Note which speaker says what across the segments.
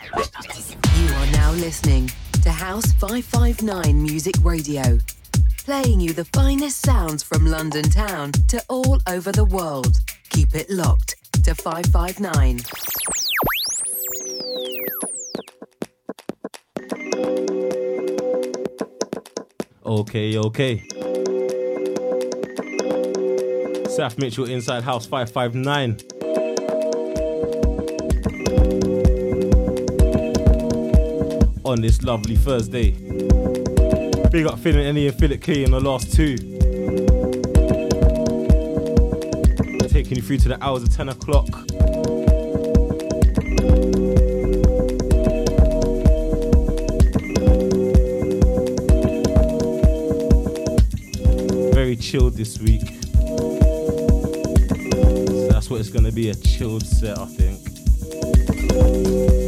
Speaker 1: You are now listening to House 559 Music Radio, playing you the finest sounds from London town to all over the world. Keep it locked to 559.
Speaker 2: Okay, okay. Saf Mitchell inside House 559. On this lovely Thursday. Big up feeling any and Philip K in the last two. Taking you through to the hours of 10 o'clock. Very chilled this week. So that's what it's gonna be a chilled set, I think.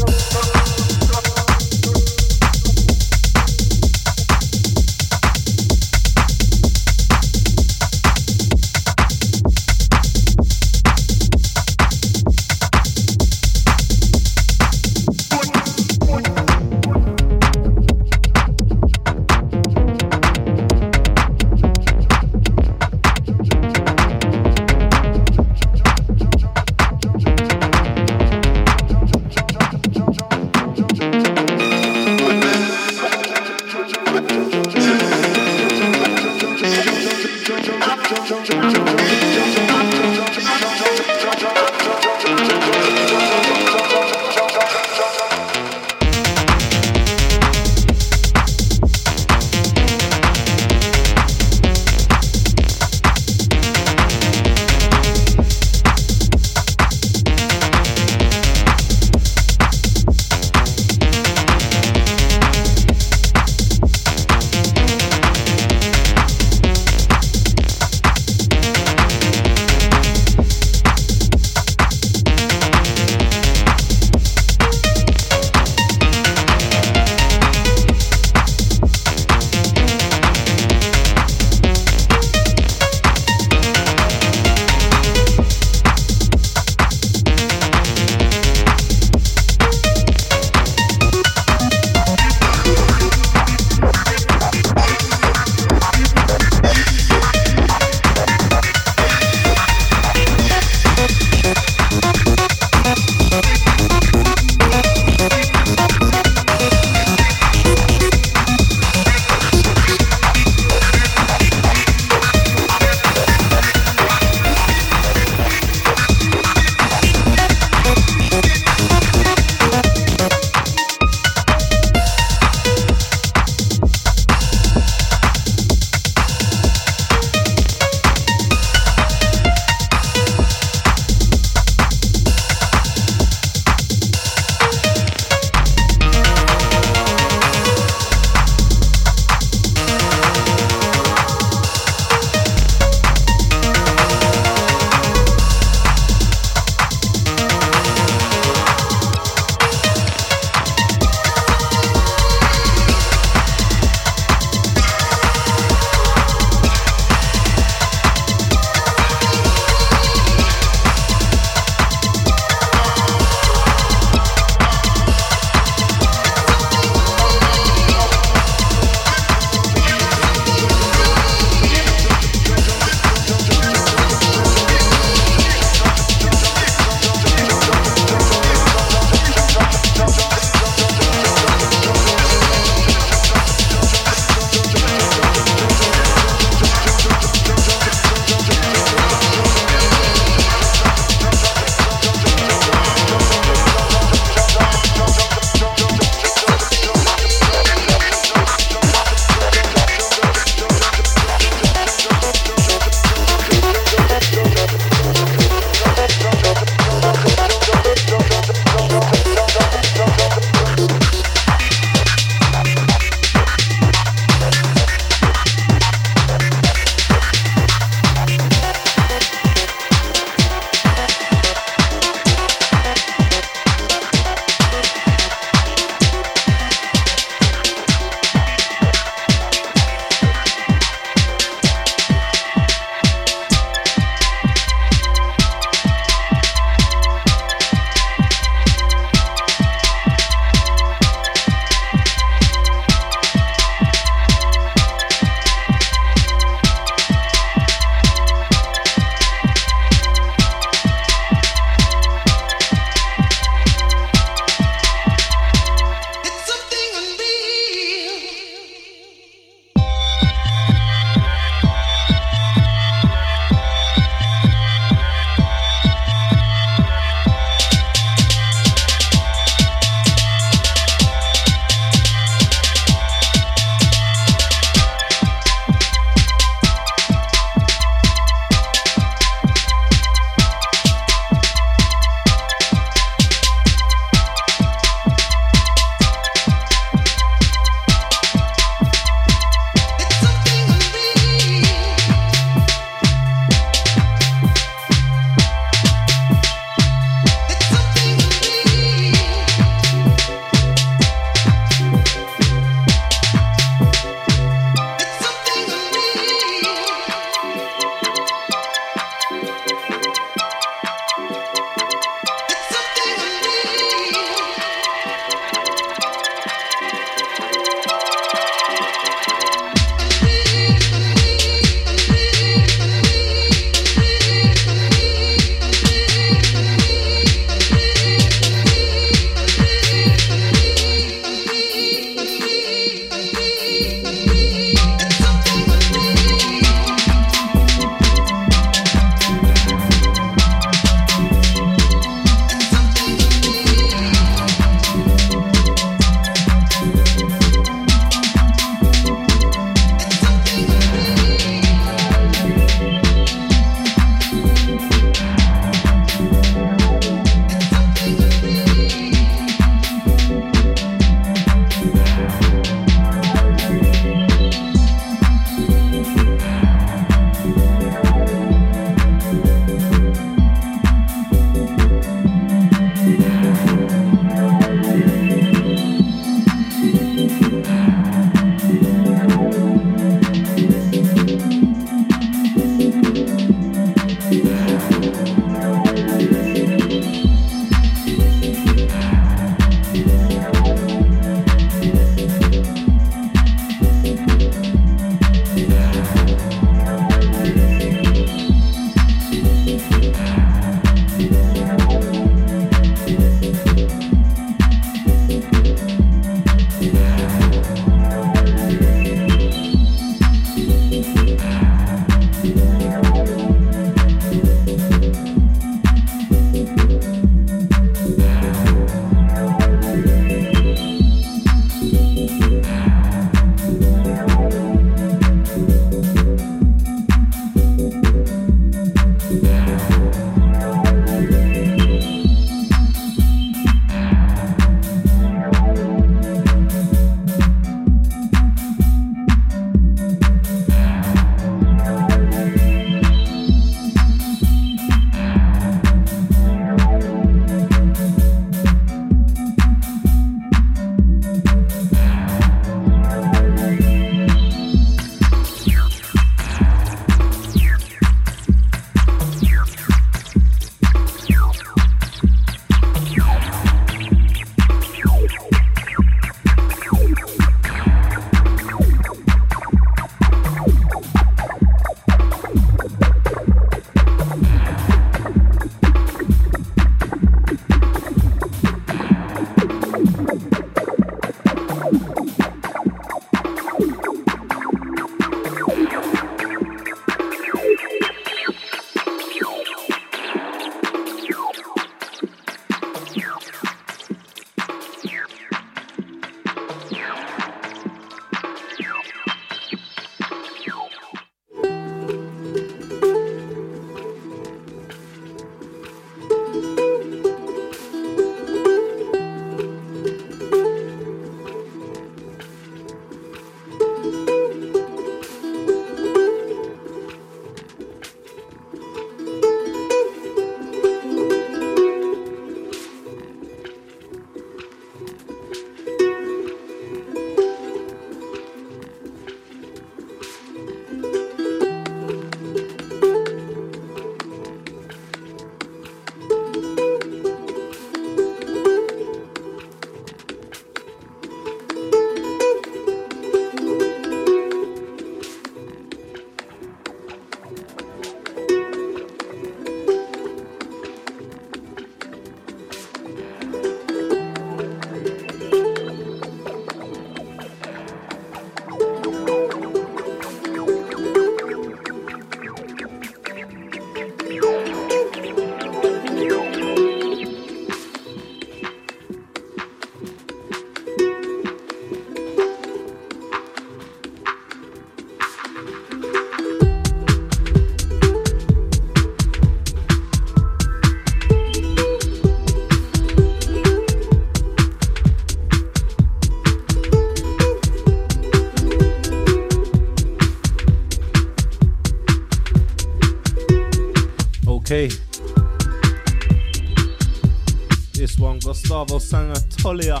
Speaker 2: Gustavo Sanatolia.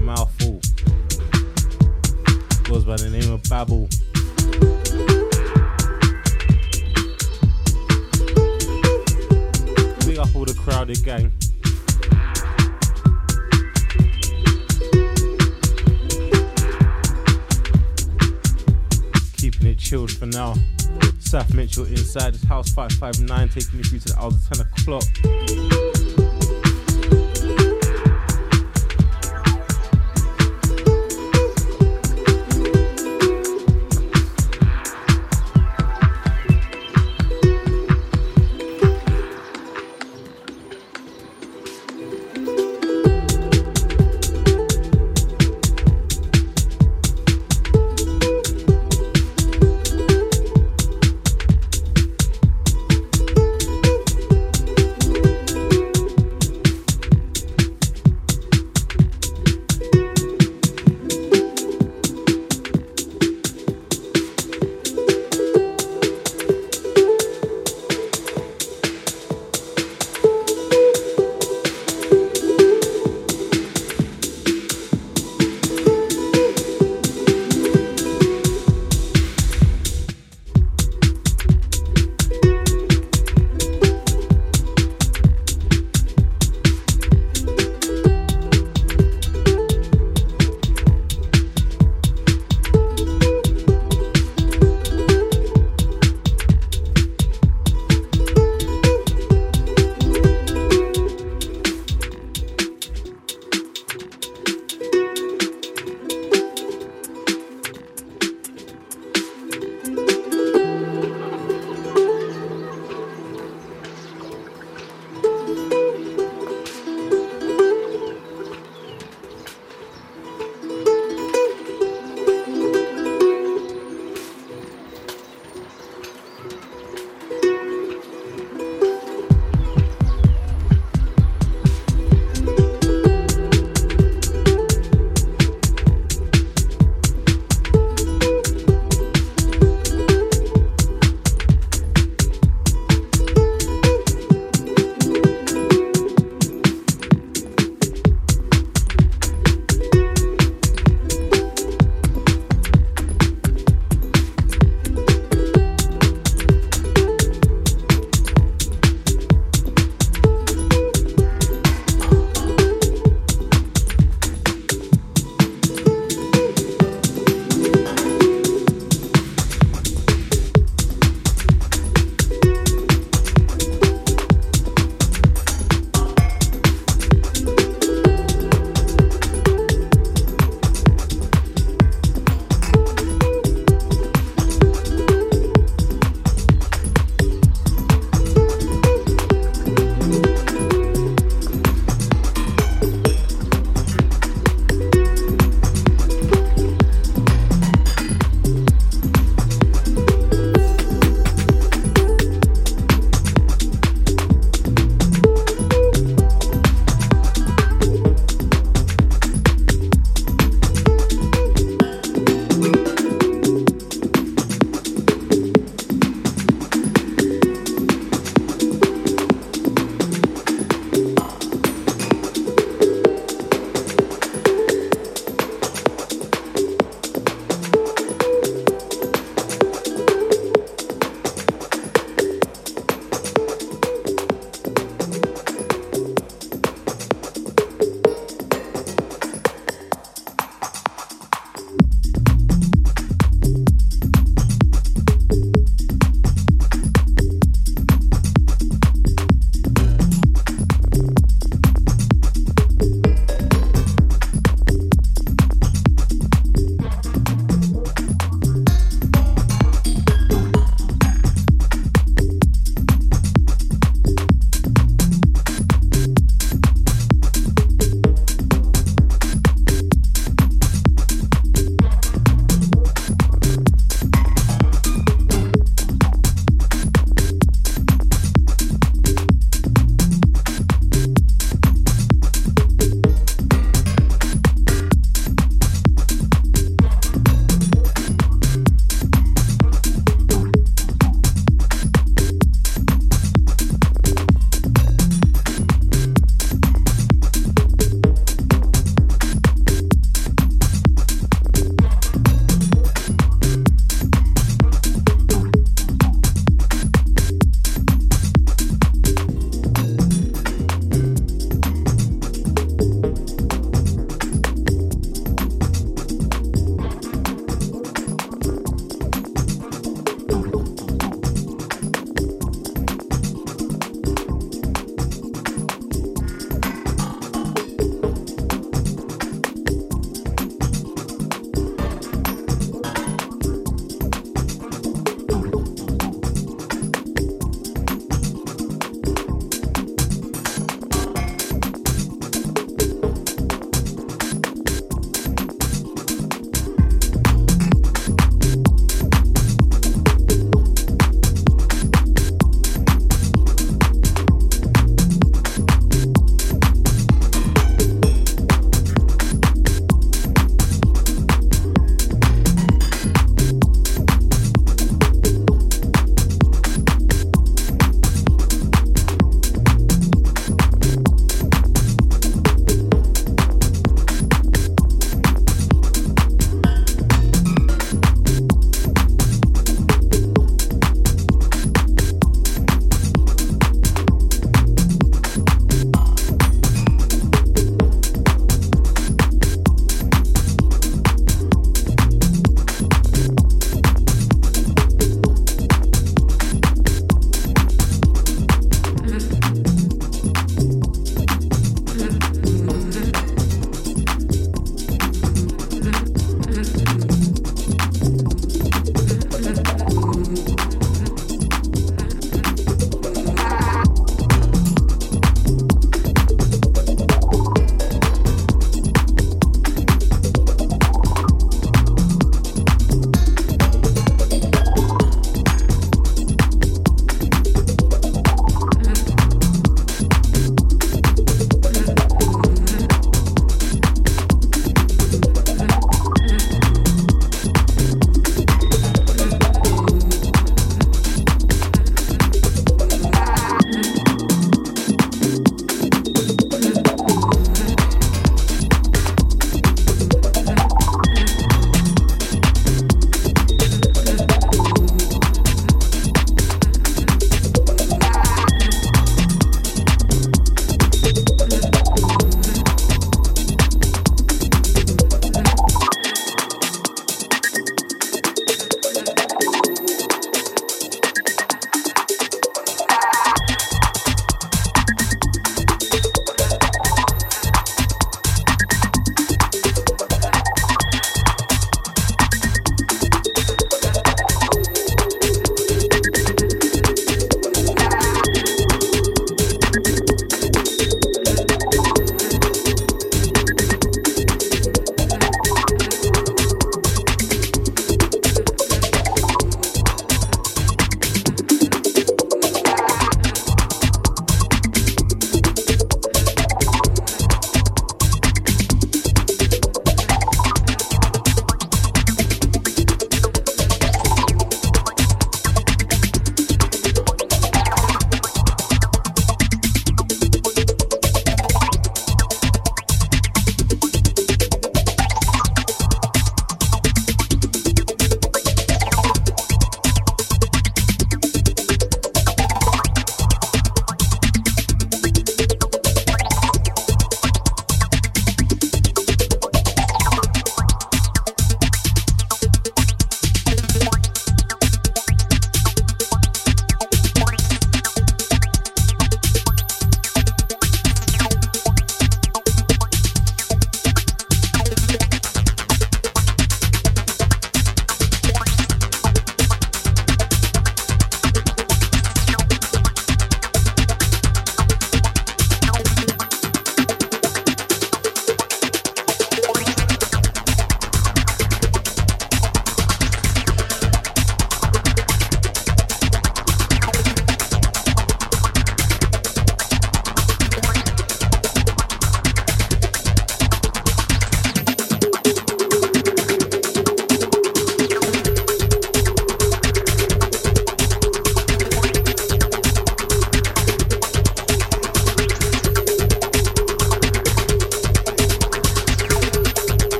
Speaker 2: Mouthful. Goes by the name of Babel. Big up all the crowded gang. Keeping it chilled for now. Saf Mitchell inside this house 559, taking you through to the hours of 10 o'clock.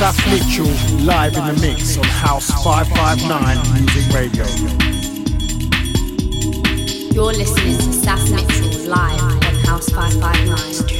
Speaker 3: Saf Mitchell live in the mix on House 559 Music Radio.
Speaker 4: You're listening to Saf Mitchell live on House 559.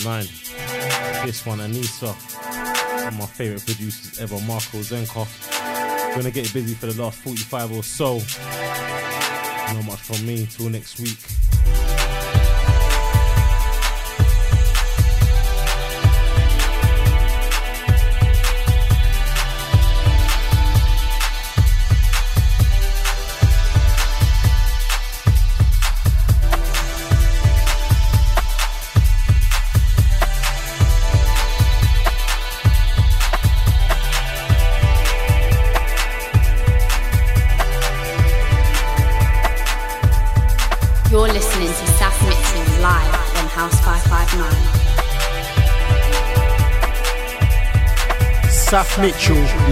Speaker 2: 559. This one, Anissa. One of my favourite producers ever, Marco Zenko. Gonna get busy for the last 45 or so. Not much from me. Till next week.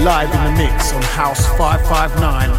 Speaker 3: Live in the mix on House 559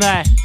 Speaker 2: Jack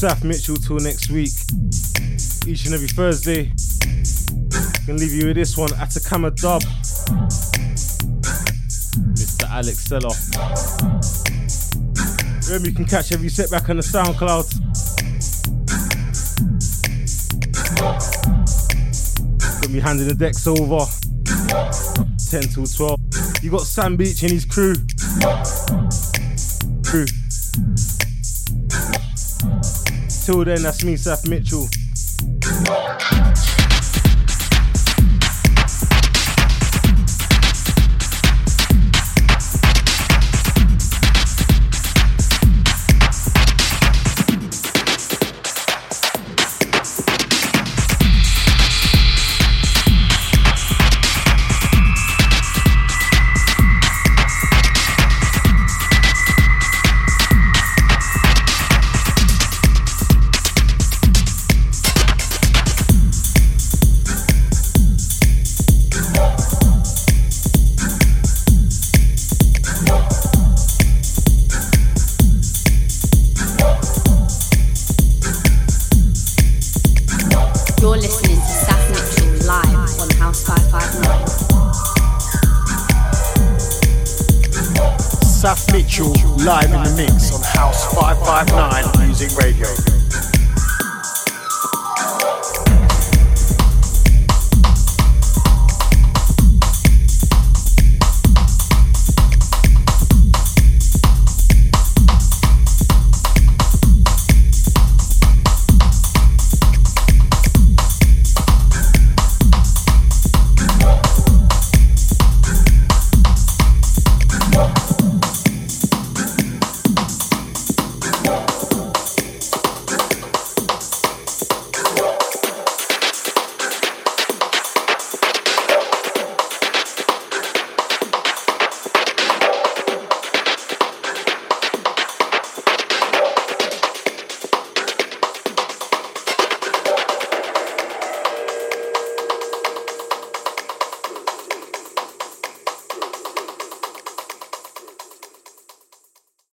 Speaker 3: Saf Mitchell,
Speaker 2: till next week. Each and every Thursday. I'm Gonna leave you with this one, Atacama Dub. Mr. Alex Seller. Remember, you can catch every setback on the SoundCloud. Gonna be handing the decks over. 10 till 12. You got Sam Beach and his crew. Crew. Till then, that's me, Saf Mitchell.